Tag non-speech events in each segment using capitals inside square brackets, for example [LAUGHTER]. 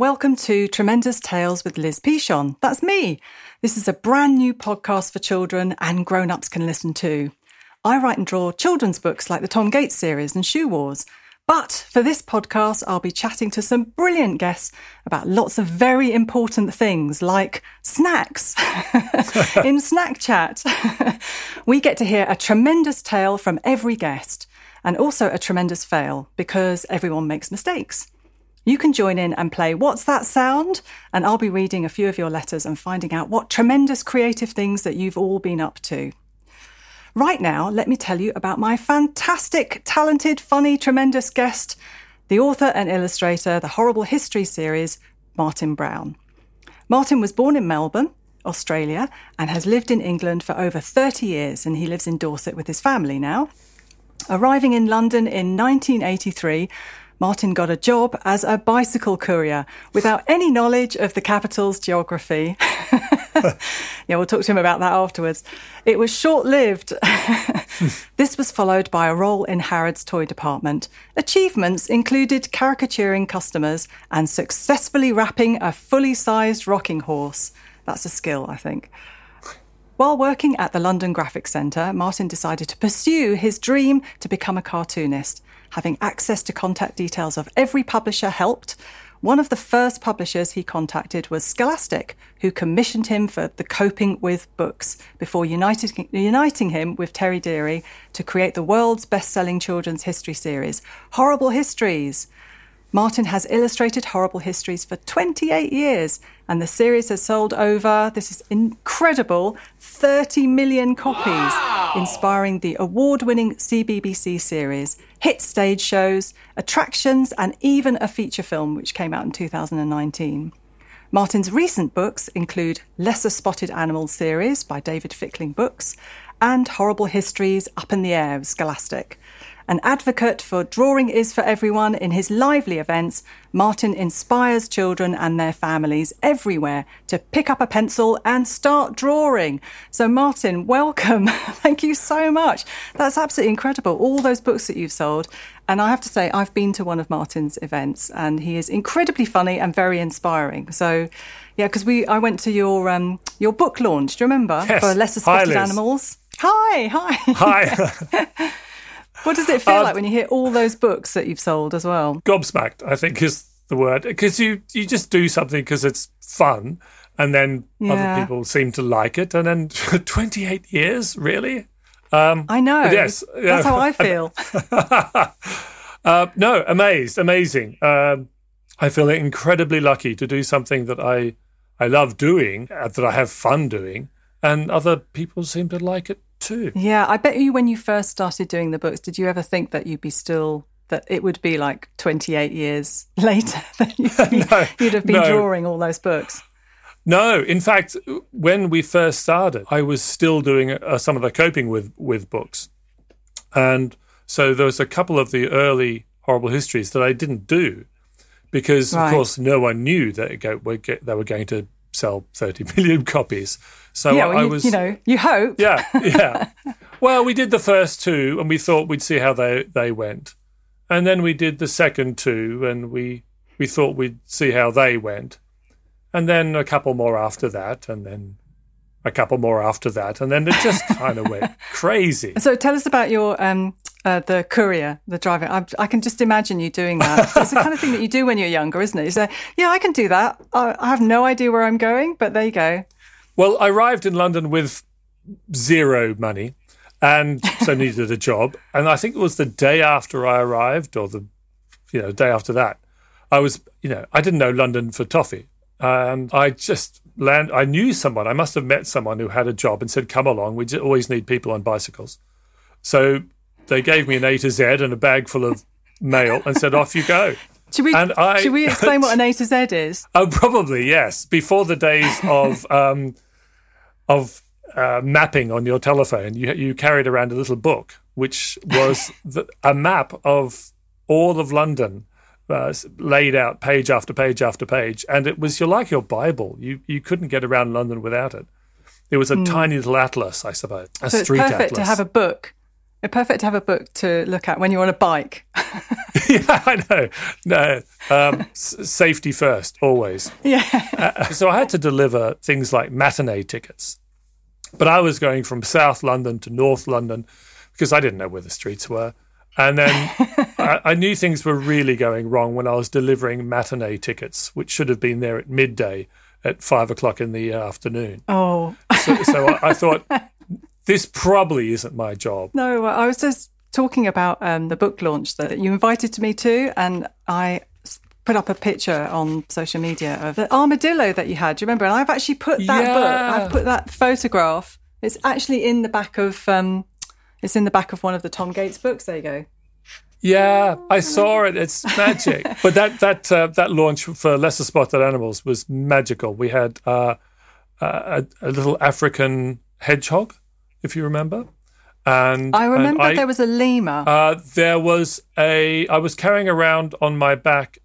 welcome to Tremendous Tales with Liz Pichon. That's me. This is a brand new podcast for children and grown ups can listen to. I write and draw children's books like the Tom Gates series and Shoe Wars. But for this podcast, I'll be chatting to some brilliant guests about lots of very important things like snacks. [LAUGHS] In Snack Chat, [LAUGHS] we get to hear a tremendous tale from every guest and also a tremendous fail because everyone makes mistakes. You can join in and play What's That Sound? And I'll be reading a few of your letters and finding out what tremendous creative things that you've all been up to. Right now, let me tell you about my fantastic, talented, funny, tremendous guest, the author and illustrator, the Horrible History series, Martin Brown. Martin was born in Melbourne, Australia, and has lived in England for over 30 years, and he lives in Dorset with his family now. Arriving in London in 1983, Martin got a job as a bicycle courier without any knowledge of the capital's geography. [LAUGHS] yeah, we'll talk to him about that afterwards. It was short lived. [LAUGHS] this was followed by a role in Harrods toy department. Achievements included caricaturing customers and successfully wrapping a fully sized rocking horse. That's a skill, I think. While working at the London Graphic Centre, Martin decided to pursue his dream to become a cartoonist. Having access to contact details of every publisher helped. One of the first publishers he contacted was Scholastic, who commissioned him for The Coping with Books before united, uniting him with Terry Deary to create the world's best selling children's history series, Horrible Histories. Martin has illustrated Horrible Histories for 28 years, and the series has sold over, this is incredible, 30 million copies, wow. inspiring the award winning CBBC series, hit stage shows, attractions, and even a feature film which came out in 2019. Martin's recent books include Lesser Spotted Animals series by David Fickling Books and Horrible Histories Up in the Air of Scholastic. An advocate for Drawing is for Everyone in his lively events, Martin inspires children and their families everywhere to pick up a pencil and start drawing. So, Martin, welcome. [LAUGHS] Thank you so much. That's absolutely incredible. All those books that you've sold. And I have to say, I've been to one of Martin's events and he is incredibly funny and very inspiring. So, yeah, because we I went to your um, your book launch. Do you remember yes. for Lesser Spotted Animals? Hi, hi. Hi. [LAUGHS] [LAUGHS] What does it feel uh, like when you hear all those books that you've sold as well? Gobsmacked, I think, is the word. Because you, you just do something because it's fun, and then yeah. other people seem to like it. And then [LAUGHS] 28 years, really? Um, I know. Yes. That's how I [LAUGHS] feel. uh, no, amazed, amazing. Um, I feel incredibly lucky to do something that I, I love doing, uh, that I have fun doing, and other people seem to like it too. Yeah, I bet you when you first started doing the books, did you ever think that you'd be still that it would be like 28 years [LAUGHS] later [LAUGHS] that you'd, be, [LAUGHS] no, you'd have been no. drawing all those books? No, in fact, when we first started, I was still doing uh, some of the coping with with books, and so there was a couple of the early horrible histories that I didn't do because, right. of course, no one knew that they were going to sell 30 [LAUGHS] million copies. So yeah, well, I you, was, you know, you hope. Yeah, yeah. [LAUGHS] well, we did the first two, and we thought we'd see how they they went, and then we did the second two, and we we thought we'd see how they went, and then a couple more after that, and then a couple more after that, and then it just [LAUGHS] kind of went crazy. So tell us about your um, uh, the courier, the driver. I, I, can just imagine you doing that. [LAUGHS] it's the kind of thing that you do when you're younger, isn't it? You say, "Yeah, I can do that. I, I have no idea where I'm going, but there you go." Well, I arrived in London with zero money and so [LAUGHS] needed a job. And I think it was the day after I arrived or the you know, day after that. I was, you know, I didn't know London for toffee. And I just land I knew someone. I must have met someone who had a job and said, "Come along. We always need people on bicycles." So they gave me an A to Z and a bag full of mail and said, "Off you go." [LAUGHS] Should we, I, should we explain what an A to Z is? [LAUGHS] Oh, probably yes. Before the days of [LAUGHS] um, of uh, mapping on your telephone, you you carried around a little book which was the, a map of all of London. Uh, laid out page after page after page, and it was your like your Bible. You you couldn't get around London without it. It was a mm. tiny little atlas, I suppose. A so street it's perfect atlas. to have a book. It's perfect to have a book to look at when you're on a bike. [LAUGHS] [LAUGHS] yeah, I know. No, um, s- safety first, always. Yeah. Uh, so I had to deliver things like matinee tickets, but I was going from South London to North London because I didn't know where the streets were. And then [LAUGHS] I, I knew things were really going wrong when I was delivering matinee tickets, which should have been there at midday at five o'clock in the afternoon. Oh, So, so I, I thought this probably isn't my job. no, I was just talking about um, the book launch that you invited me to, and I put up a picture on social media of the armadillo that you had. Do you remember? And I've actually put that Yeah. book, I've put that photograph. It's actually in the back of, um, it's in the back of one of the Tom Gates books. There you go. Yeah, I saw it. It's magic. [LAUGHS] but that that uh, that launch for lesser spotted animals was magical. We had uh, a, a little African hedgehog, if you remember, and I remember and I- there was a lemur. uh, there was a. I was carrying around on my back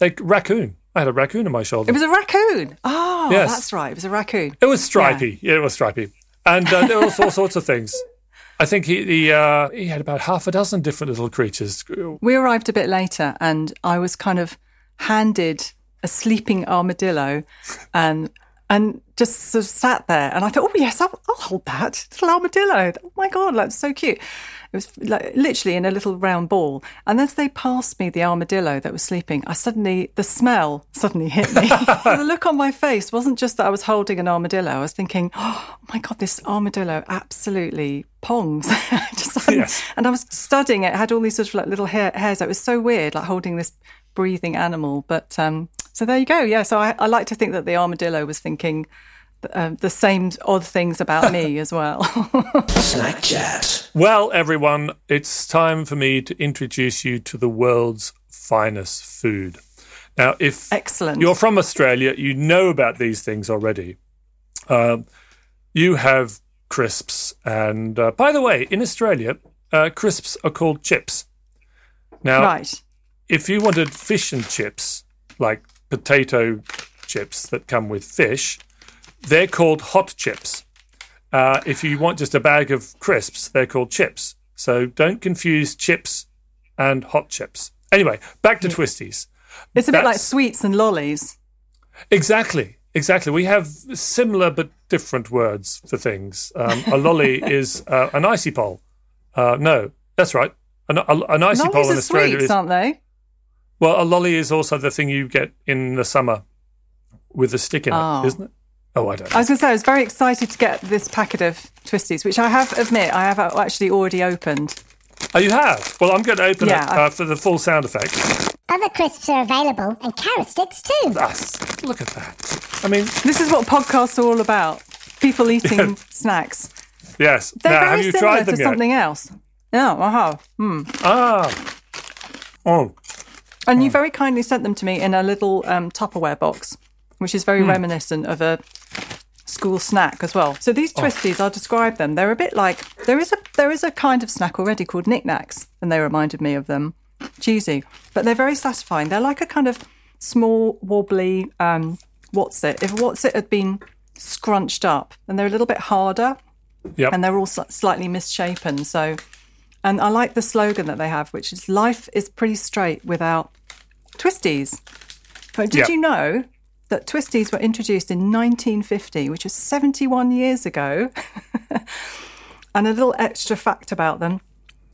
a raccoon. I had a raccoon on my shoulder. it was a raccoon. Oh, Yes. that's right. It was a raccoon. It was stripy. Yeah, it was stripy, and uh, there was all sorts of things. I think he he, uh, he had about half a dozen different little creatures. We arrived a bit later, and I was kind of handed a sleeping armadillo, and and just sort of sat there. And I thought, oh yes, I'll, I'll hold that little armadillo. Oh my god, that's so cute. It was like literally in a little round ball. And as they passed me the armadillo that was sleeping, I suddenly the smell suddenly hit me. [LAUGHS] the look on my face wasn't just that I was holding an armadillo. I was thinking, oh my god, this armadillo absolutely pongs. [LAUGHS] just, Yes. and I was studying it. It had all these sort of like little hair, hairs. It was so weird, like holding this breathing animal. But um, so there you go. Yeah. So I, I like to think that the armadillo was thinking uh, the same odd things about me as well. [LAUGHS] Snack Chat. Well, everyone, it's time for me to introduce you to the world's finest food. Now, if Excellent. you're from Australia, you know about these things already. Um, you have crisps, and uh, by the way, in Australia, uh, crisps are called chips. Now, right. if you wanted fish and chips, like potato chips that come with fish, they're called hot chips. Uh, if you want just a bag of crisps, they're called chips. So don't confuse chips and hot chips. Anyway, back to Twisties. It's a bit like sweets and lollies. Exactly, exactly. We have similar but different words for things. Um, a lolly [LAUGHS] is uh, an icy pole. Uh, no, that's right. An, a, an icy pole in Australia sweets, is aren't they? Well, a lolly is also the thing you get in the summer with a stick in Oh. it, isn't it? Oh, I don't Know. I was going to say, I was very excited to get this packet of twisties, which I have admit I have actually already opened. Oh, you have? Well, I'm going to open Yeah, it uh, for the full sound effect. Other crisps are available and carrot sticks too. Yes. Look at that. I mean, This is what podcasts are all about. People [LAUGHS] eating snacks. yes. They're now, very have you similar tried them to yet? something else. No, I have. Ah. Oh, And you very kindly sent them to me in a little um, Tupperware box, which is very reminiscent of a school snack as well. So these twisties, I'll describe them. They're a bit like there is a there is a kind of snack already called knickknacks, and they reminded me of them. Cheesy, but they're very satisfying. They're like a kind of small wobbly um, what's it? If what's it had been scrunched up, and they're a little bit harder, yep. and they're all sli- slightly misshapen. So, and I like the slogan that they have, which is "Life is pretty straight without twisties." But did you know that twisties were introduced in 1950, which is 71 years ago? [LAUGHS] and a little extra fact about them.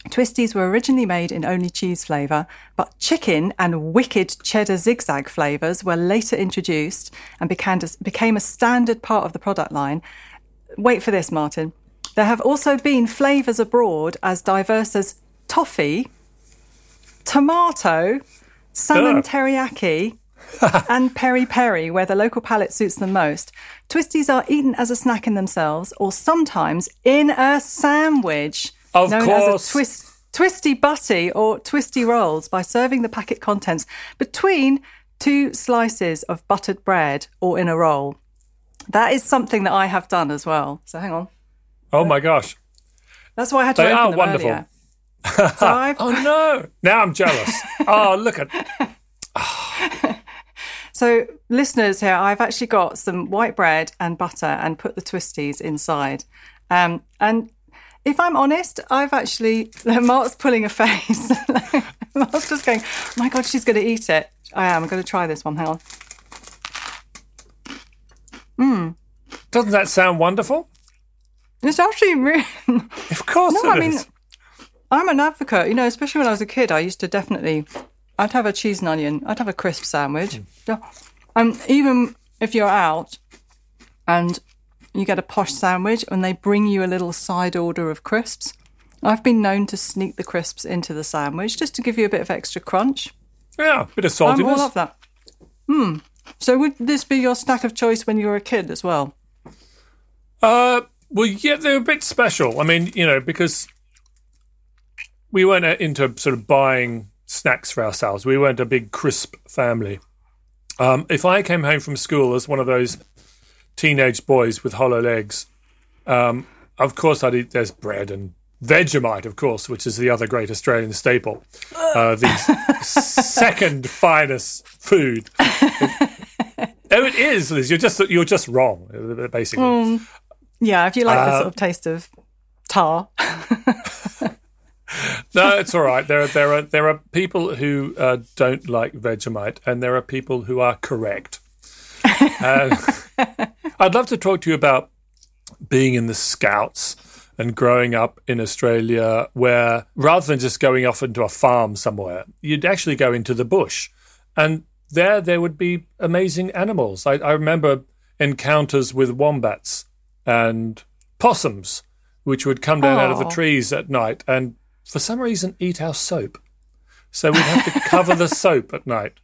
Twisties were originally made in only cheese flavour, but chicken and wicked cheddar zigzag flavours were later introduced and became, became a standard part of the product line. Wait for this, Martin. There have also been flavours abroad as diverse as toffee, tomato, salmon Ugh. teriyaki, [LAUGHS] and peri peri, where the local palate suits them most. Twisties are eaten as a snack in themselves or sometimes in a sandwich. Of known course. as a twist, twisty butty or twisty rolls by serving the packet contents between two slices of buttered bread or in a roll. That is something that I have done as well. So hang on. Oh, my gosh. That's why I had to They are them wonderful. So [LAUGHS] Oh, no. Now I'm jealous. [LAUGHS] oh, look at So, listeners, here I've actually got some white bread and butter and put the twisties inside. Um, and if I'm honest, I've actually [LAUGHS] Mark's pulling a face. Was just going, oh my God, she's going to eat it. I am. I'm going to try this one. Hang on. Doesn't that sound wonderful? It's actually really. [LAUGHS] Of course No, it I mean, is. I'm an advocate. You know, especially when I was a kid, I used to definitely. I'd have a cheese and onion. I'd have a crisp sandwich. Yeah. And even if you're out and you get a posh sandwich and they bring you a little side order of crisps, I've been known to sneak the crisps into the sandwich just to give you a bit of extra crunch. Yeah, a bit of saltiness. I'm all of that. Hmm. So would this be your snack of choice when you were a kid as well? Uh, well, yeah, they're a bit special. I mean, you know, because we weren't into sort of buying snacks for ourselves. We weren't a big crisp family. Um, if I came home from school as one of those teenage boys with hollow legs, um, of course I'd eat. There's bread and Vegemite, of course, which is the other great Australian staple, uh, the [LAUGHS] second finest food. [LAUGHS] oh, it is, Liz. You're just you're just wrong, basically. Yeah, if you like the Uh, sort of taste of tar. [LAUGHS] No, it's all right. There are there are there are people who uh, don't like Vegemite, and there are people who are correct. [LAUGHS] Uh, [LAUGHS] I'd love to talk to you about being in the Scouts and growing up in Australia, where rather than just going off into a farm somewhere, you'd actually go into the bush, and there there would be amazing animals. I, I remember encounters with wombats and possums, which would come down out of the trees at night and for some reason eat our soap. So we'd have to cover the soap at night.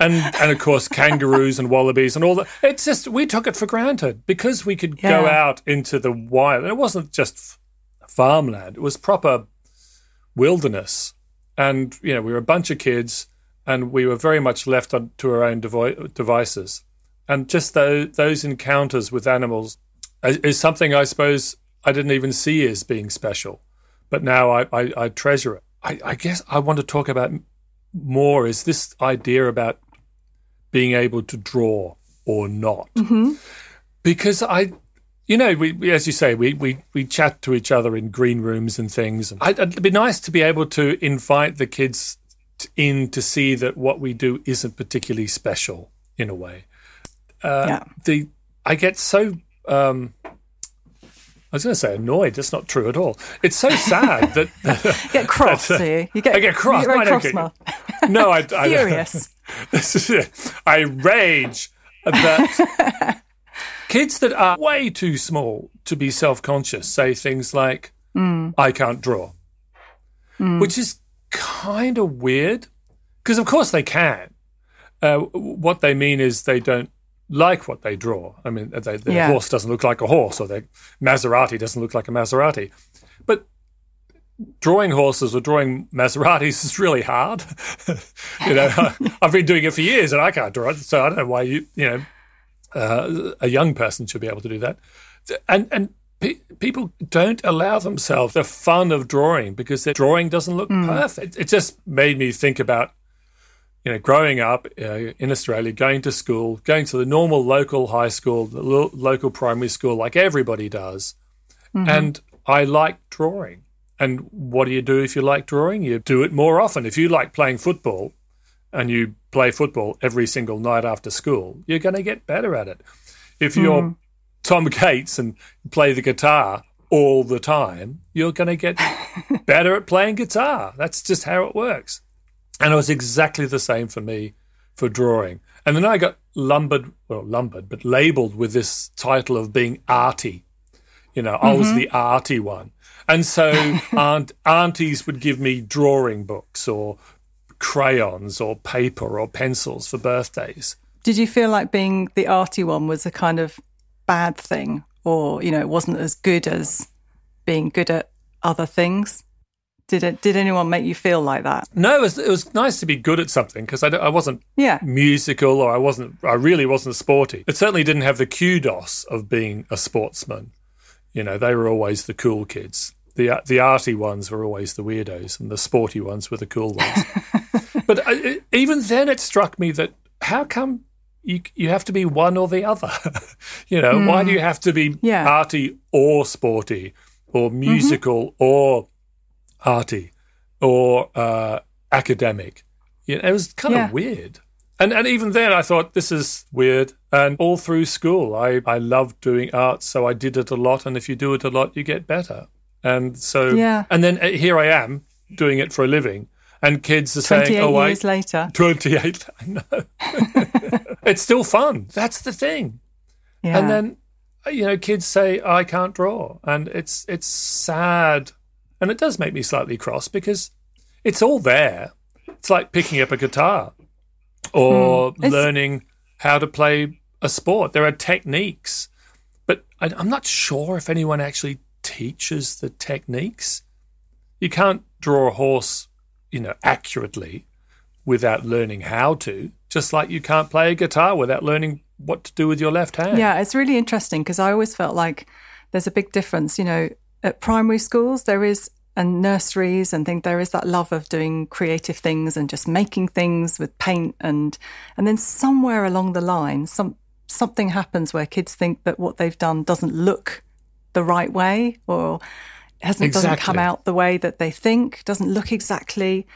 And and of course kangaroos and wallabies and all that. It's just we took it for granted because we could go out into the wild. And it wasn't just farmland; it was proper wilderness. And you know, we were a bunch of kids, and we were very much left on, to our own devi- devices. And just those those encounters with animals is, something I suppose I didn't even see as being special but now I, I, I treasure it. I, I guess I want to talk about more is this idea about being able to draw or not. Because I, you know, we, we as you say, we, we, we chat to each other in green rooms and things. And I, it'd be nice to be able to invite the kids t- in to see that what we do isn't particularly special in a way. Uh, yeah. The I get so um, I was going to say annoyed. That's not true at all. It's so sad that [LAUGHS] You get [LAUGHS] cross, do you? You get, I get cross. You get No, I cross, [LAUGHS] no, I, I Furious. This is it. I rage that kids that are way too small to be self-conscious say things like, "I can't draw," which is kind of weird because, of course, they can. Uh, what they mean is they don't like what they draw. I mean, they, their Yeah. horse doesn't look like a horse, or their Maserati doesn't look like a Maserati. But drawing horses or drawing Maseratis [LAUGHS] is really hard. [LAUGHS] you know, [LAUGHS] I've been doing it for years and I can't draw it, so I don't know why you, you know, uh, a young person should be able to do that. And and pe- people don't allow themselves the fun of drawing because their drawing doesn't look perfect. It just made me think about you know, growing up uh, in Australia, going to school, going to the normal local high school, the lo- local primary school, like everybody does. And I like drawing. And what do you do if you like drawing? You do it more often. If you like playing football and you play football every single night after school, you're going to get better at it. If you're Tom Gates and play the guitar all the time, you're going to get [LAUGHS] better at playing guitar. That's just how it works. And it was exactly the same for me for drawing. And then I got lumbered, well, lumbered, but labeled with this title of being arty. You know, I was mm-hmm. the arty one. And so [LAUGHS] aunt, aunties would give me drawing books or crayons or paper or pencils for birthdays. Did you feel like being the arty one was a kind of bad thing, or you know, it wasn't as good as being good at other things? Did it? Did anyone make you feel like that? No, it was, it was nice to be good at something because I, I wasn't Yeah. musical or I wasn't, I really wasn't sporty. It certainly didn't have the kudos of being a sportsman. You know, they were always the cool kids. The, the arty ones were always the weirdos and the sporty ones were the cool ones. [LAUGHS] but uh, even then it struck me that how come you, you have to be one or the other? [LAUGHS] you know, why do you have to be Yeah. arty or sporty or musical or arty or uh, academic. You know, it was kind Yeah. of weird. And and even then, I thought this is weird. And all through school, I I loved doing art, so I did it a lot. And if you do it a lot, you get better. And so, Yeah. And then uh, here I am doing it for a living, and kids are saying, 28 "Oh, I, years later. [LAUGHS] 28. I know. [LAUGHS] it's still fun. That's the thing. Yeah. And then you know, kids say I can't draw, and it's it's sad, and it does make me slightly cross because it's all there. It's like picking up a guitar or hmm. It's- learning how to play a sport. There are techniques, but I, I'm not sure if anyone actually teaches the techniques. You can't draw a horse, you know, accurately without learning how to. Just like you can't play a guitar without learning what to do with your left hand. Yeah, it's really interesting because I always felt like there's a big difference. You know, at primary schools, there is, and nurseries and think there is that love of doing creative things and just making things with paint. And, and then somewhere along the line, some, something happens where kids think that what they've done doesn't look the right way or hasn't, doesn't come out the way that they think, doesn't look exactly.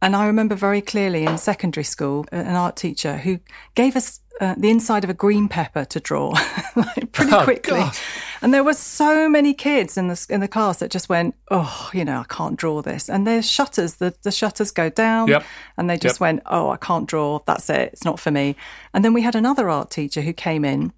And I remember very clearly in secondary school, an art teacher who gave us uh, the inside of a green pepper to draw [LAUGHS] like, pretty Oh, quickly. gosh. And there were so many kids in the in the class that just went, "Oh, you know, I can't draw this." And there's shutters. The the shutters go down, Yep. and they just Yep. went, "Oh, I can't draw. That's it. It's not for me." And then we had another art teacher who came in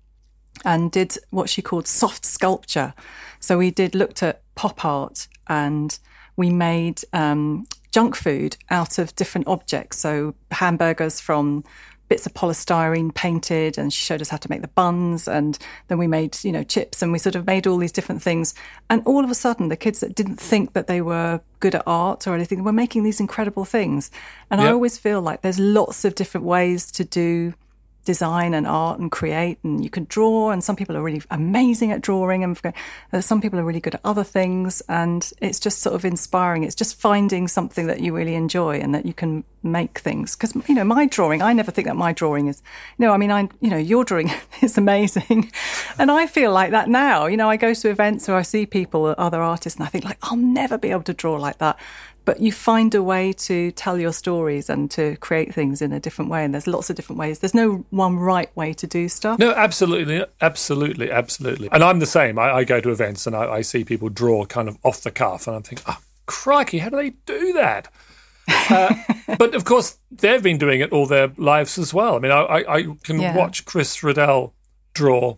and did what she called soft sculpture. So we did looked at pop art and we made um, junk food out of different objects. So hamburgers from bits of polystyrene painted, and she showed us how to make the buns. And then we made you know chips, and we sort of made all these different things. And all of a sudden, the kids that didn't think that they were good at art or anything were making these incredible things. And I always feel like there's lots of different ways to do design and art and create and you can draw and some people are really amazing at drawing and some people are really good at other things and it's just sort of inspiring. It's just finding something that you really enjoy and that you can make things. Because you know my drawing i never think that my drawing is no i mean i you know your drawing [LAUGHS] is amazing. And i feel like that now. You know i go to events or i see people other artists and i think like i'll never be able to draw like that but you find a way to tell your stories and to create things in a different way and there's lots of different ways there's no one right way to do stuff No, absolutely, absolutely, absolutely. And I'm the same. I, I go to events and I, I see people draw kind of off the cuff, and I'm thinking, oh, crikey, how do they do that? Uh, [LAUGHS] but of course, they've been doing it all their lives as well. I mean, I, I, I can Yeah. watch Chris Riddell draw.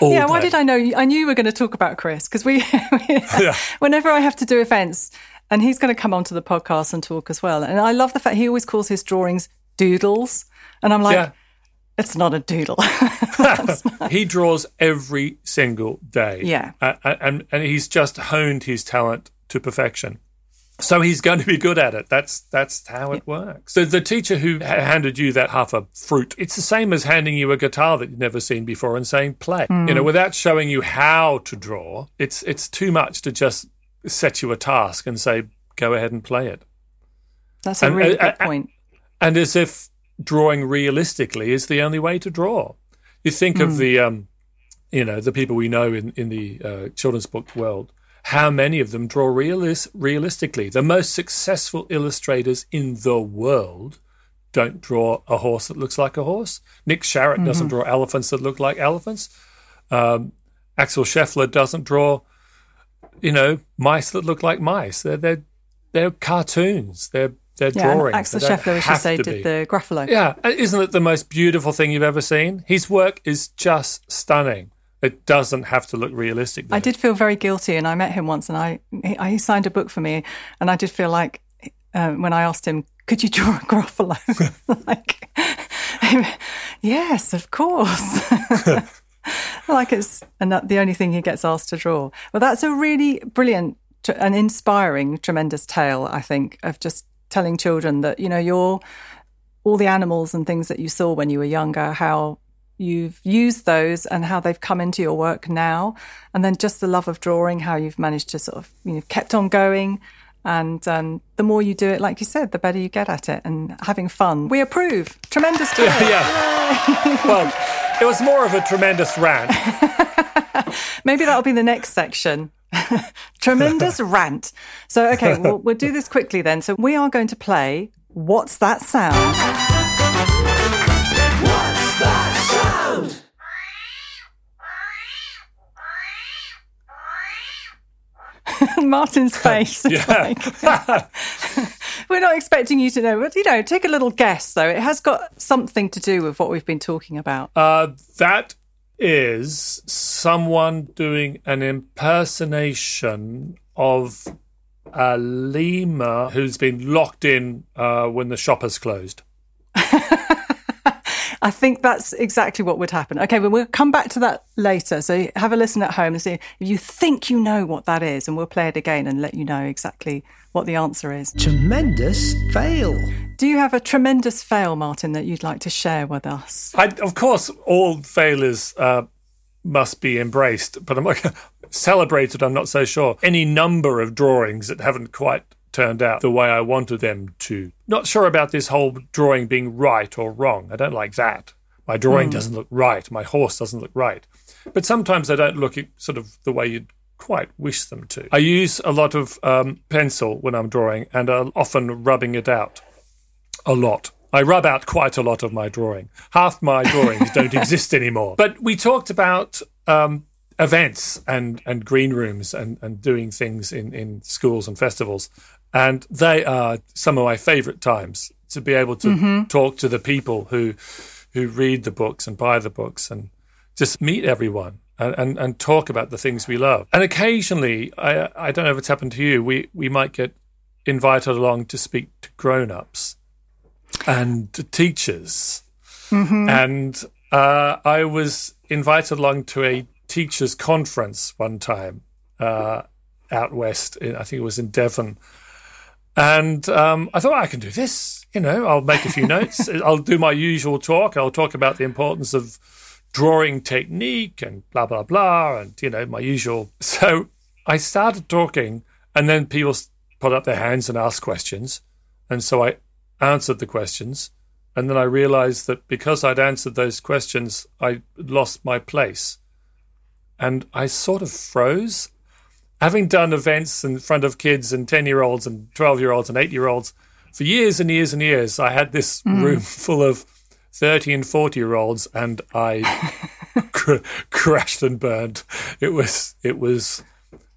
All yeah, why did I know? I knew you were going to talk about Chris because we, [LAUGHS] whenever I have to do events, and he's going to come onto the podcast and talk as well. And I love the fact he always calls his drawings doodles, and I'm like, Yeah. it's not a doodle. [LAUGHS] [LAUGHS] he draws every single day. Yeah. Uh, and and he's just honed his talent to perfection. So he's going to be good at it. That's that's how it works. So the teacher who ha- handed you that half a fruit, it's the same as handing you a guitar that you've never seen before and saying play. You know, without showing you how to draw, it's it's too much to just set you a task and say go ahead and play it. That's a And, really uh, good uh, point. and as if drawing realistically is the only way to draw. You think Hmm. of the, um, you know, the people we know in in the uh, children's book world. How many of them draw realis- realistically? The most successful illustrators in the world don't draw a horse that looks like a horse. Nick Sharratt Mm-hmm. doesn't draw elephants that look like elephants. Um, Axel Scheffler doesn't draw, you know, mice that look like mice. They're they're, they're cartoons. They're they're Yeah, drawings. Axel They Scheffler, as you say, did be. the Gruffalo. Yeah, isn't it the most beautiful thing you've ever seen? His work is just stunning. It doesn't have to look realistic. I did feel very guilty, and I met him once, and I he, he signed a book for me, and I did feel like uh, when I asked him, "Could you draw a [LAUGHS] Gruffalo?" [LAUGHS] like, [LAUGHS] yes, of course. [LAUGHS] like it's and the only thing he gets asked to draw. Well, that's a really brilliant and inspiring, tremendous tale. I think of just telling children that you know you're all the animals and things that you saw when you were younger, how you've used those and how they've come into your work now. And then just the love of drawing, how you've managed to sort of, you know, kept on going. And um, the more you do it, like you said, the better you get at it and having fun. We approve. Tremendous tale. yeah. well, it was more of a tremendous rant. [LAUGHS] Maybe that'll be the next section. [LAUGHS] Tremendous [LAUGHS] rant. So, okay, we'll, we'll do this quickly then. So, we are going to play What's That Sound? [LAUGHS] Martin's [LAUGHS] face. Yeah. like- [LAUGHS] we're not expecting you to know, but you know, take a little guess though. It has got something to do with what we've been talking about. Uh, that is someone doing an impersonation of a lemur who's been locked in uh, when the shop has closed. I think that's exactly what would happen. Okay, but we'll come back to that later. So have a listen at home and see if you think you know what that is, and we'll play it again and let you know exactly what the answer is. Tremendous fail. Do you have a tremendous fail, Martin, that you'd like to share with us? I, of course, all failures uh, must be embraced, but I'm like [LAUGHS] celebrated. I'm not so sure. Any number of drawings that haven't quite turned out the way I wanted them to. Not sure about this whole drawing being right or wrong. I don't like that. My drawing doesn't look right. My horse doesn't look right. But sometimes they don't look sort of the way you'd quite wish them to. I use a lot of um, pencil when I'm drawing and uh, often rubbing it out a lot. I rub out quite a lot of my drawing. Half my drawings [LAUGHS] don't exist anymore. But we talked about um, events and, and green rooms and, and doing things in, in schools and festivals. And they are some of my favorite times to be able to talk to the people who who read the books and buy the books and just meet everyone and, and, and talk about the things we love. And occasionally, I, I don't know if it's happened to you, we, we might get invited along to speak to grown ups and to teachers. And uh, I was invited along to a teachers' conference one time uh, out west. In, I think it was in Devon. And um, I thought I can do this. You know, I'll make a few notes. [LAUGHS] I'll do my usual talk. I'll talk about the importance of drawing technique and blah blah blah, and you know my usual. [LAUGHS] So I started talking, and then people put up their hands and asked questions, and so I answered the questions, and then I realized that because I'd answered those questions, I lost my place, and I sort of froze having done events in front of kids and 10 year olds and 12 year olds and 8 year olds for years and years and years, I had this hmm. room [LAUGHS] full of 30 and 40 year olds and I [LAUGHS] cr- crashed and burned. It was, it was,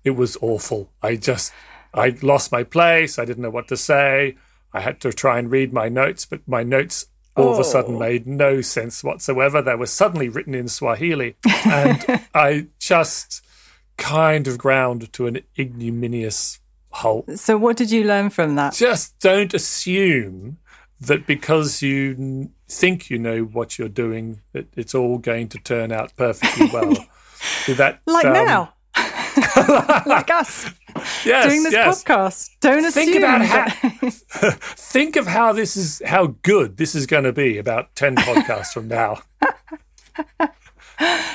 it was awful. I just, I lost my place. I didn't know what to say. I had to try and read my notes, but my notes all of a sudden oh. made no sense whatsoever. They were suddenly written in Swahili. And [LAUGHS] I just kind of ground to an ignominious halt. So, what did you learn from that? Just don't assume that because you think you know what you're doing, that it's all going to turn out perfectly [LAUGHS] well. That Like um, now, [LAUGHS] like us yes, doing this yes. podcast. Don't assume. Think about how. [LAUGHS] think of how this is how good this is going to be about ten podcasts from now.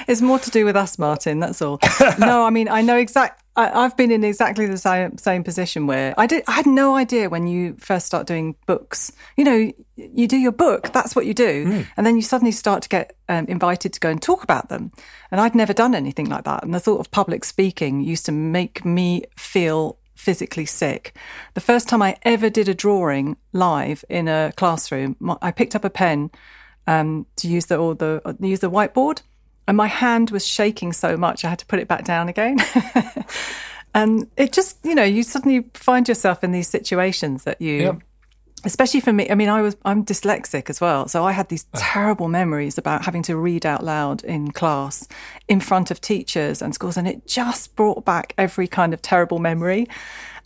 It's more to do with us, Martin. That's all. [LAUGHS] no, I mean I know exact. I, I've been in exactly the same, same position where I did. I had no idea when you first start doing books. You know, you do your book. That's what you do, and then you suddenly start to get um, invited to go and talk about them. And I'd never done anything like that. And the thought of public speaking used to make me feel physically sick. The first time I ever did a drawing live in a classroom, I picked up a pen um, to use the or the uh, use the whiteboard, and my hand was shaking so much I had to put it back down again. [LAUGHS] and it just, you know, you suddenly find yourself in these situations that you. Yep. Especially for me, I mean, I was I'm dyslexic as well, so I had these ah. terrible memories about having to read out loud in class, in front of teachers and schools, and it just brought back every kind of terrible memory.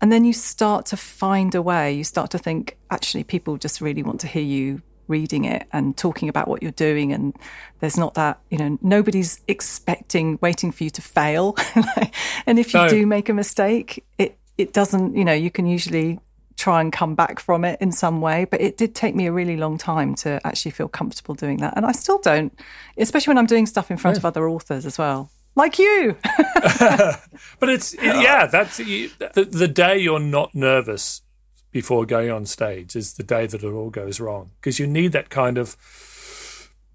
And then you start to find a way. You start to think, actually, people just really want to hear you reading it and talking about what you're doing and there's not that you know nobody's expecting waiting for you to fail. [LAUGHS] And if you No. do make a mistake it it doesn't you know you can usually try and come back from it in some way but it did take me a really long time to actually feel comfortable doing that. And I still don't especially when I'm doing stuff in front of other authors as well. Like you! [LAUGHS] But it's it- [LAUGHS] yeah, that's the, the day you're not nervous before going on stage is the day that it all goes wrong because you need that kind of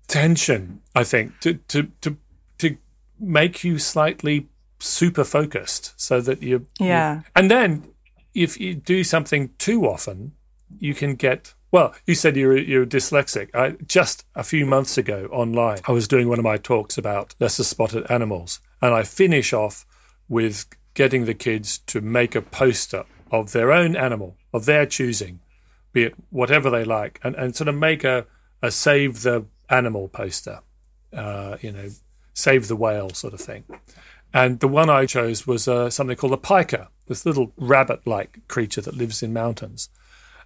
tension. I think to to to to make you slightly super focused so that you Yeah. and then if you do something too often, you can get. Well, you said you're you're dyslexic. I, just a few months ago online, I was doing one of my talks about lesser spotted animals, and I finish off with getting the kids to make a poster of their own animal of their choosing, be it whatever they like, and, and sort of make a, a save the animal poster, uh, you know, save the whale sort of thing. And the one I chose was uh, something called a pika, this little rabbit like creature that lives in mountains.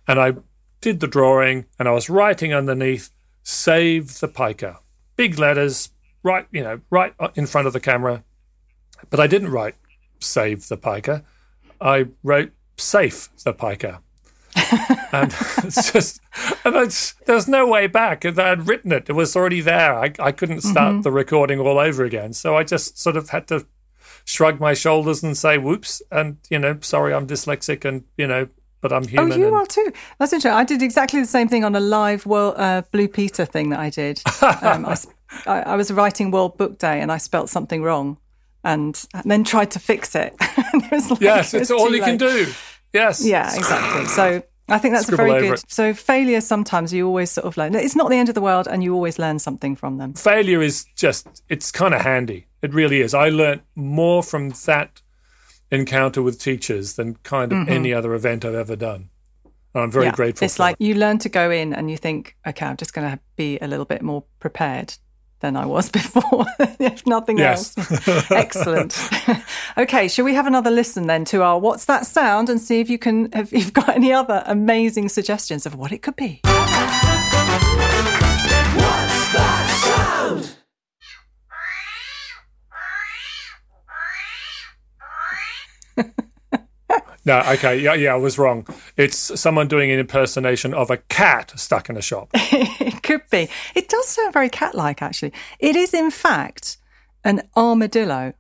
And I did the drawing and I was writing underneath, save the pika. Big letters, right, you know, right in front of the camera. But I didn't write save the pika. I wrote safe the pika. [LAUGHS] and it's just, and it's, there's no way back. I had written it; it was already there. I, I couldn't start the recording all over again, so I just sort of had to shrug my shoulders and say, "Whoops!" And you know, sorry, I'm dyslexic, and you know, but I'm human. Oh, you and- are too. That's interesting. I did exactly the same thing on a live World uh, Blue Peter thing that I did. [LAUGHS] Um, I- I was writing World Book Day and I spelt something wrong, and, and then tried to fix it. [LAUGHS] It like, yes, it's was all you can do. Yes. Yeah, exactly. So I think that's a very good. it. So failure sometimes you always sort of learn. It's not the end of the world, and you always learn something from them. failure is just it's kind of handy it really is i learnt more from that encounter with teachers than kind of any other event i've ever done and i'm very Mm-hmm. Yeah. grateful It's like it. you learn to go in and you think, okay, I'm just going to be a little bit more prepared than I was [LAUGHS] before, if nothing Yes. else. Excellent. [LAUGHS] okay, shall we have another listen then to our What's That Sound and see if you can, if you've got any other amazing suggestions of what it could be? What's that sound? No okay yeah yeah i was wrong it's someone doing an impersonation of a cat stuck in a shop it [LAUGHS] could be. It does sound very cat like, actually. It is, in fact, an armadillo.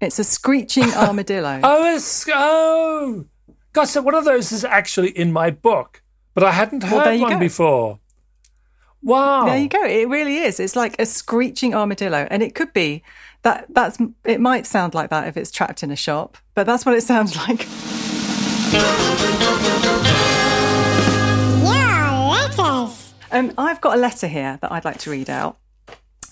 It's a screeching [LAUGHS] armadillo. oh it's oh god so one of those is actually in my book but i hadn't heard you one go. before wow There you go. It really is. It's like a screeching armadillo, and it could be that. That's. It might sound like that if it's trapped in a shop, but that's what it sounds [LAUGHS] like. Um, I've got a letter here that I'd like to read out.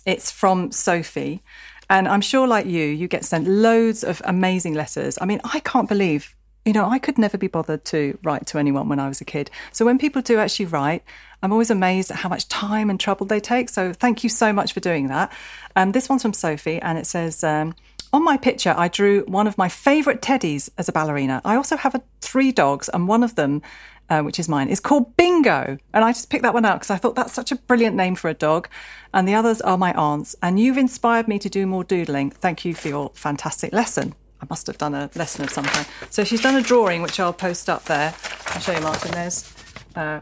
It's from Sophie, and I'm sure, like you, you get sent loads of amazing letters. I mean, I can't believe. You know, I could never be bothered to write to anyone when I was a kid. So when people do actually write, I'm always amazed at how much time and trouble they take. So thank you so much for doing that. Um, this one's from Sophie, and it says, um, on my picture, I drew one of my favourite teddies as a ballerina. I also have a, three dogs, and one of them, uh, which is mine, is called Bingo. And I just picked that one out because I thought that's such a brilliant name for a dog. And the others are my aunts. And you've inspired me to do more doodling. Thank you for your fantastic lesson. I must have done a lesson of some kind. So she's done a drawing, which I'll post up there. I'll show you, Martin. There's uh,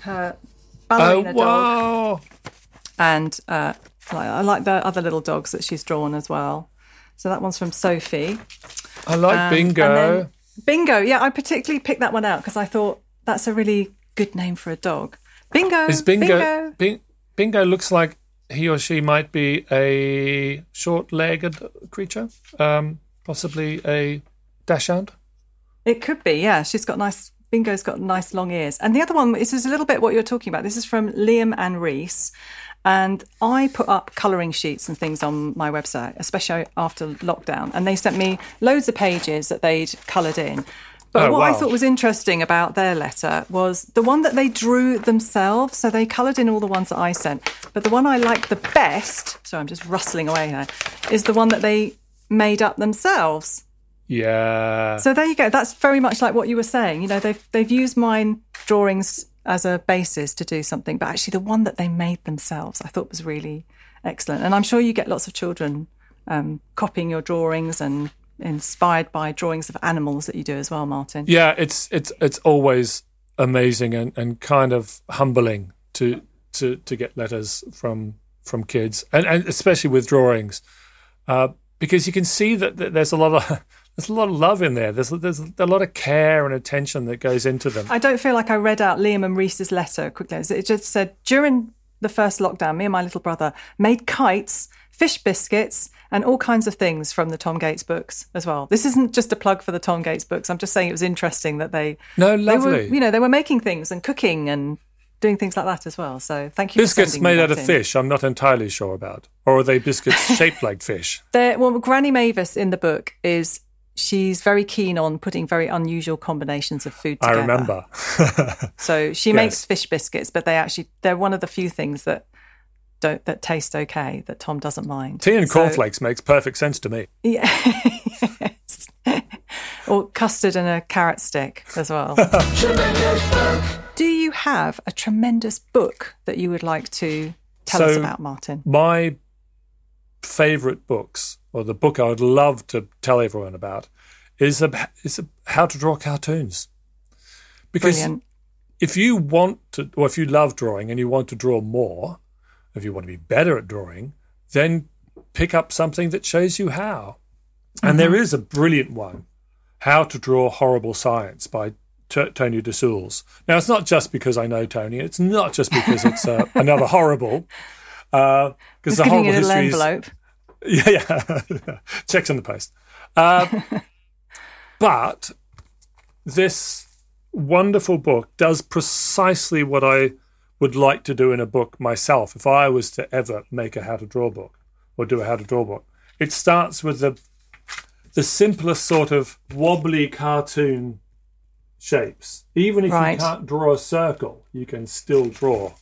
her oh ballerina dog and uh, I like the other little dogs that she's drawn as well. So that one's from Sophie. i like Um, bingo Bingo, yeah, I particularly picked that one out because I thought that's a really good name for a dog. Bingo, Is bingo, bingo. Bingo looks like he or she might be a short-legged creature, um, possibly a dachshund. It could be, yeah. She's got nice. Bingo's got nice long ears. And the other one, this is a little bit what you're talking about. This is from Liam and Reese. And I put up colouring sheets and things on my website, especially after lockdown. And they sent me loads of pages that they'd coloured in. But Oh, what I thought was interesting about their letter was the one that they drew themselves. So they coloured in all the ones that I sent. But the one I liked the best, so I'm just rustling away here, is the one that they made up themselves. Yeah. So there you go. That's very much like what you were saying. You know, they've they've used mine drawings as a basis to do something, but actually the one that they made themselves, I thought was really excellent. And I'm sure you get lots of children um, copying your drawings and inspired by drawings of animals that you do as well, Martin. Yeah, it's it's it's always amazing and, and kind of humbling to to to get letters from from kids and, and especially with drawings uh, because you can see that, that there's a lot of there's a lot of love in there. There's there's a lot of care and attention that goes into them. I don't feel like I read out Liam and Reese's letter quickly. It just said during the first lockdown, me and my little brother made kites, fish biscuits, and all kinds of things from the Tom Gates books as well. This isn't just a plug for the Tom Gates books. I'm just saying it was interesting that they No, they were, lovely. you know, they were making things and cooking and doing things like that as well. So thank you. biscuits made out of in. fish. I'm not entirely sure about, or are they biscuits [LAUGHS] shaped like fish? There, well, Granny Mavis in the book is she's very keen on putting very unusual combinations of food I together. remember. [LAUGHS] So she Yes. makes fish biscuits, but they actually they're one of the few things that don't that taste okay that Tom doesn't mind. Tea and So- cornflakes makes perfect sense to me. Yeah. yes. [LAUGHS] or custard and a carrot stick as well. [LAUGHS] Tremendous book. Do you have a tremendous book that you would like to tell us about, Martin? My favorite books, or the book I would love to tell everyone about, is a, is a, how to draw cartoons. Because Brilliant. if you want to, or if you love drawing and you want to draw more, if you want to be better at drawing, then pick up something that shows you how. And there is a brilliant one, How to Draw Horrible Science by T- Tony De Saulles. Now, it's not just because I know Tony. It's not just because it's uh, [LAUGHS] another horrible. Because Just the horrible you a little history is- envelope. [LAUGHS] yeah, yeah. [LAUGHS] Checks in the post. Uh, [LAUGHS] but this wonderful book does precisely what I would like to do in a book myself if I was to ever make a how to draw book or do a how to draw book. It starts with the the simplest sort of wobbly cartoon shapes. Even if Right. you can't draw a circle, you can still draw.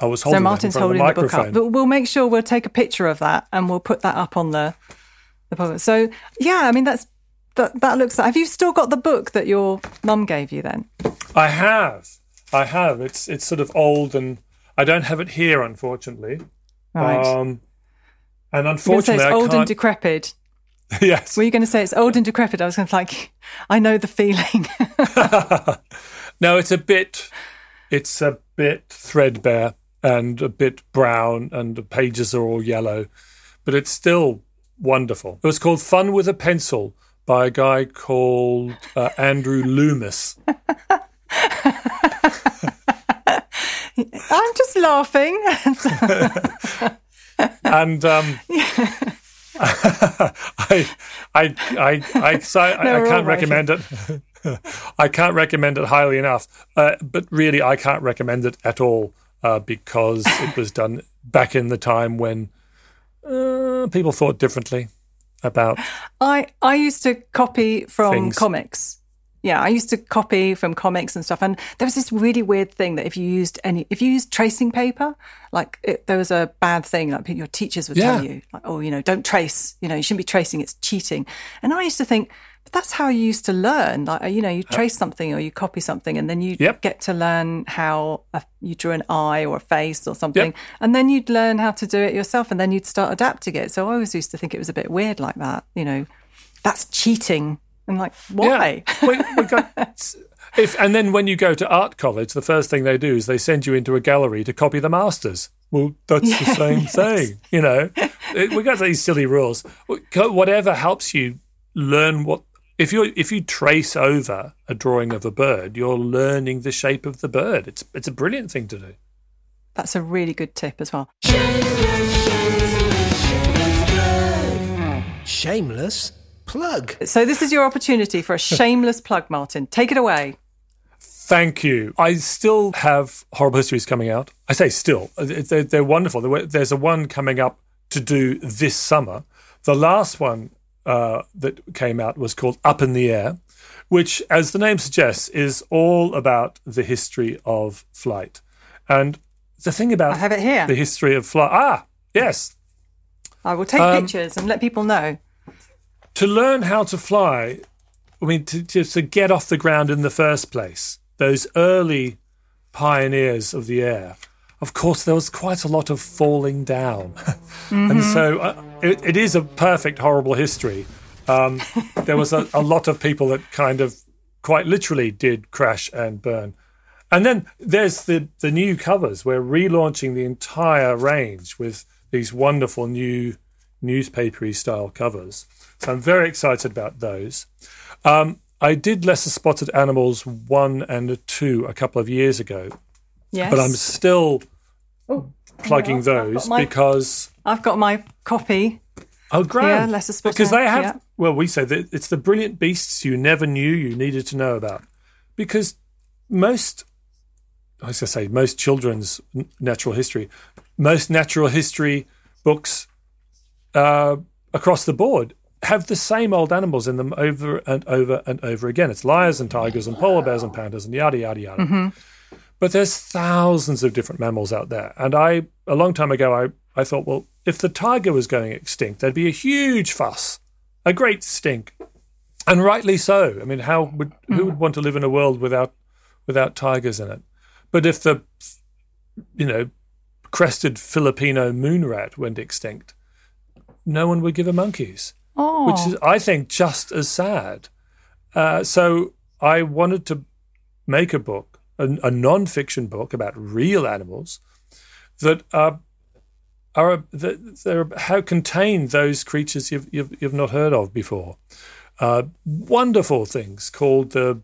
I was So holding in Martin's holding the, book up. But we'll make sure we'll take a picture of that and we'll put that up on the the podcast. So yeah, I mean that's that that looks have you still got the book that your mum gave you then? I have. I have. It's it's sort of old and I don't have it here, unfortunately. Right. Um, and say unfortunately, it's I old and decrepit. [LAUGHS] yes. Were you going to say it's old and decrepit? I was going to like, I know the feeling. [LAUGHS] no, it's a bit. It's a bit threadbare and a bit brown, and the pages are all yellow, but it's still wonderful. It was called Fun with a Pencil by a guy called uh, Andrew Loomis. [LAUGHS] I'm just laughing. [LAUGHS] and um, [LAUGHS] I, I, I, I, so I, No, I can't recommend it. I can't recommend it highly enough. Uh, but really, I can't recommend it at all uh, because it was done back in the time when uh, people thought differently about. I I used to copy from Things. comics. Yeah, I used to copy from comics and stuff. And there was this really weird thing that if you used any, if you used tracing paper, like it, there was a bad thing, like your teachers would tell you, like, oh, you know, don't trace, you know, you shouldn't be tracing, it's cheating. And I used to think, but that's how you used to learn. Like, uh, you know, you trace something or you copy something and then you Yep. get to learn how a, you drew an eye or a face or something. And then you'd learn how to do it yourself and then you'd start adapting it. So I always used to think it was a bit weird like that, you know, that's cheating. And like, why? Yeah. we, we got, [LAUGHS] if, and then when you go to art college, the first thing they do is they send you into a gallery to copy the masters. Well, that's the same yes. thing, you know. [LAUGHS] We got these silly rules. Whatever helps you learn what. If you if you trace over a drawing of a bird, you're learning the shape of the bird. It's it's a brilliant thing to do. That's a really good tip as well. Shameless plug. So this is your opportunity for a [LAUGHS] shameless plug, Martin. Take it away. Thank you. I still have horrible histories coming out. I say still. They're, they're wonderful. There's a one coming up to do this summer. The last one uh, that came out was called Up in the Air, which, as the name suggests, is all about the history of flight. And the thing about I have it here. the history of flight. Ah, yes. I will take Um, pictures and let people know. to learn how to fly, I mean, to, to, to get off the ground in the first place, those early pioneers of the air, of course, there was quite a lot of falling down. [LAUGHS] and so uh, it, it is a perfect, horrible history. Um, [LAUGHS] there was a, a lot of people that kind of quite literally did crash and burn. And then there's the, the new covers. We're relaunching the entire range with these wonderful new newspapery style covers. So I'm very excited about those. Um, I did Lesser Spotted Animals 1 and 2 a couple of years ago, Yes. but I'm still plugging hang on, I've those my- because I've got my copy. oh, grand. Lesser Spotted, because they have yeah. well, we say that it's the brilliant beasts you never knew you needed to know about because most I was going to say most children's natural history, most natural history books uh, across the board have the same old animals in them over and over and over again. It's lions and tigers and polar bears and pandas and yada yada yada. But there's thousands of different mammals out there, and I a long time ago I I thought, well, if the tiger was going extinct, there'd be a huge fuss, a great stink, and rightly so. I mean, how would who would want to live in a world without without tigers in it? But if the you know crested Filipino moon rat went extinct, no one would give a monkeys, Oh, which is I think just as sad. Uh, so I wanted to make a book, a, a non-fiction book about real animals that are are that they're how contain those creatures you've you've, you've not heard of before. Uh, wonderful things called the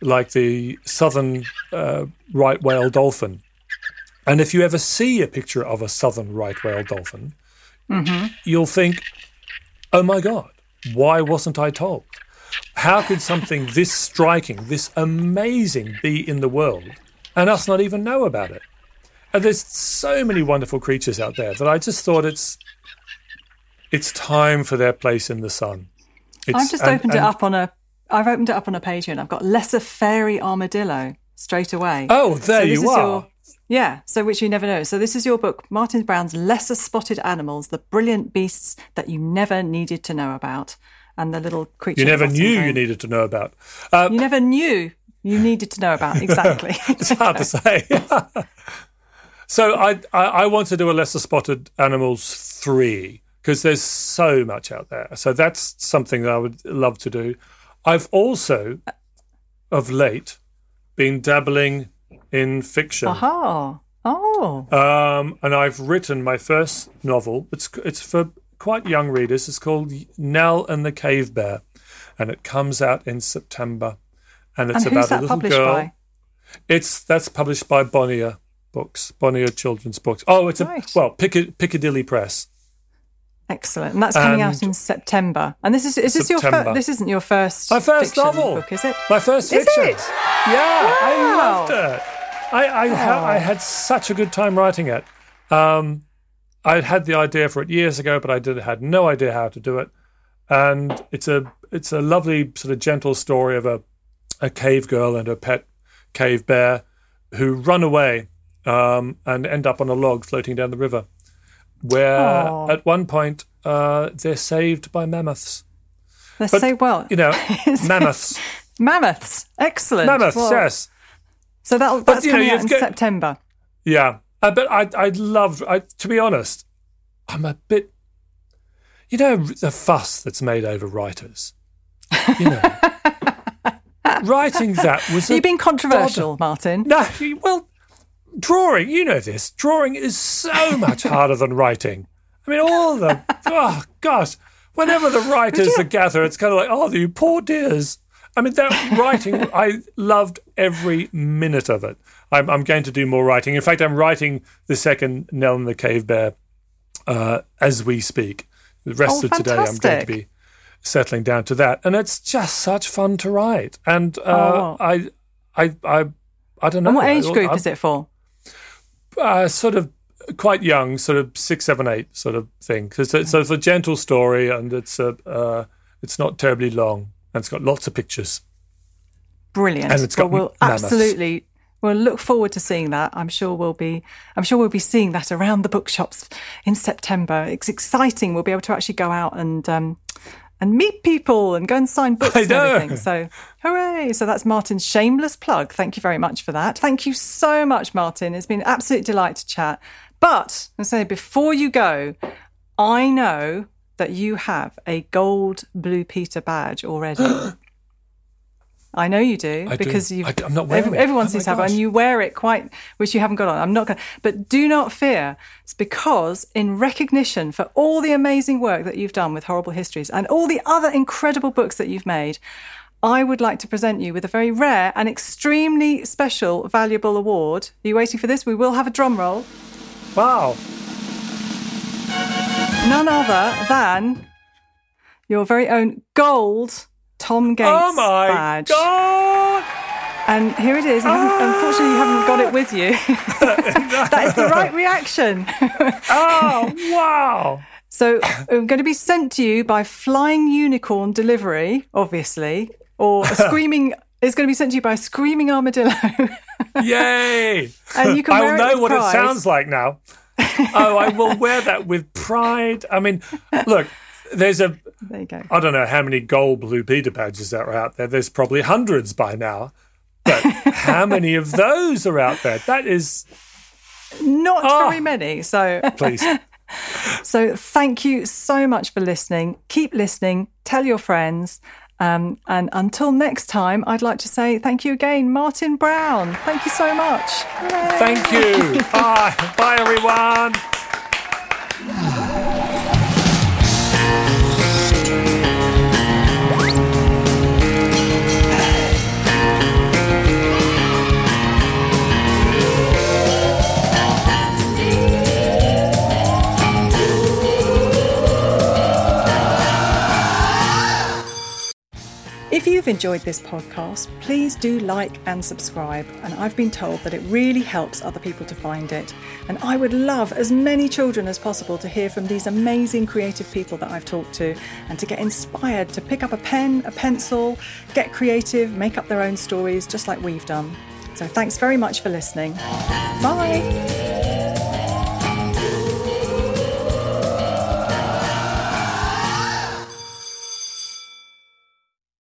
like the southern uh, right whale dolphin. And if you ever see a picture of a southern right whale dolphin, you'll think, "Oh my god, why wasn't I told? How could something this striking, this amazing be in the world, and us not even know about it?" And there's so many wonderful creatures out there that I just thought it's it's time for their place in the sun. It's, I've just and- opened it up on a. I've opened it up on a page here, and I've got lesser fairy armadillo straight away. Oh, there So you are. your- yeah, so which you never know. So this is your book, Martin Brown's Lesser Spotted Animals: The Brilliant Beasts That You Never Needed to Know About, and the little creature. you never knew you needed to know about. Uh, You never knew you needed to know about [LAUGHS] exactly. [LAUGHS] it's hard to say. [LAUGHS] so I, I I want to do a lesser spotted animals three because there's so much out there. So that's something that I would love to do. I've also, of late, been dabbling in fiction. Aha! Oh, Um, and I've written my first novel. It's it's for quite young readers. It's called Nell and the Cave Bear, and it comes out in September. And it's and about a little girl. by? It's that's published by Bonnier Books, Bonnier Children's Books. Oh, it's a well Piccad- Piccadilly Press. Excellent, and that's coming out in September. And this is is this your September. first? This isn't your first. My first novel. book, is it? My first Is fiction. it? Yeah, I loved it. I I, ha- I had such a good time writing it. Um, I had the idea for it years ago, but I did had no idea how to do it. And it's a it's a lovely sort of gentle story of a a cave girl and her pet cave bear who run away um, and end up on a log floating down the river, where Aw. at one point uh, they're saved by mammoths. But, say well. You know, [LAUGHS] mammoths, [LAUGHS] Mammoths, excellent. mammoths. Well, yes. So that, that's know, coming out in got- September. Yeah, uh, but I I loved. I to be honest, I'm a bit. You know the fuss that's made over writers. You know, [LAUGHS] writing that was. You've been controversial, Martin. No, well, drawing. You know this. Drawing is so much harder than writing. I mean, all the [LAUGHS] oh gosh, whenever the writers are gather, it's kind of like, oh, you poor dears. I mean, that writing, [LAUGHS] I loved every minute of it. I'm, I'm going to do more writing. In fact, I'm writing the second Nell and the Cave Bear uh, as we speak. The rest Oh, of today, I'm going to be settling down to that, and it's just such fun to write. And uh, Oh. I, I, I, I don't know. And what age group I- is it for? uh, sort of quite young, sort of six, seven, eight, sort of thing. Because it's, so it's a gentle story, and it's a, uh, it's not terribly long, and it's got lots of pictures. Brilliant. And it's Well, got we'll mammoths. absolutely. We'll look forward to seeing that. I'm sure we'll be. I'm sure we'll be seeing that around the bookshops in September. It's exciting. We'll be able to actually go out and um, and meet people and go and sign books I and know. everything. So, hooray! So that's Martin's shameless plug. Thank you very much for that. Thank you so much, Martin. It's been an absolute delight to chat. But I say before you go, I know that you have a gold Blue Peter badge already. [GASPS] [GASPS] [GASPS] I know you do I do. because you've. I- I'm not wearing every- it. Everyone Oh seems to have it, and you wear it quite, which you haven't got on. I'm not going. to But do not fear. It's because in recognition for all the amazing work that you've done with Horrible Histories and all the other incredible books that you've made. I would like to present you with a very rare and extremely special, valuable award. Are you waiting for this? We will have a drum roll. Wow. None other than your very own gold Tom Gates oh my badge. god! And here it is. You haven't- ah! unfortunately, you haven't got it with you. [LAUGHS] [LAUGHS] that is the right reaction. Oh [LAUGHS] wow! So uh, I'm going to be sent to you by Flying Unicorn Delivery, obviously, or a screaming. It's going to be sent to you by a Screaming Armadillo, Yay! and you can I'll know what pride. it sounds like now. oh, I will wear that with pride. I mean, look, there's a There you go. I don't know how many gold Blue Peter badges that are out there. There's probably hundreds by now. But how [LAUGHS] many of those are out there? That is, Not Oh. very many. So, please. [LAUGHS] so thank you so much for listening. Keep listening. Tell your friends. Um, and until next time, I'd like to say thank you again, Martin Brown. Thank you so much. Hooray. Thank you. Bye. Bye, everyone. [LAUGHS] If you've enjoyed this podcast, please do like and subscribe. And I've been told that it really helps other people to find it. And I would love as many children as possible to hear from these amazing creative people that I've talked to and to get inspired to pick up a pen, a pencil, get creative, make up their own stories, just like we've done. So thanks very much for listening. Bye.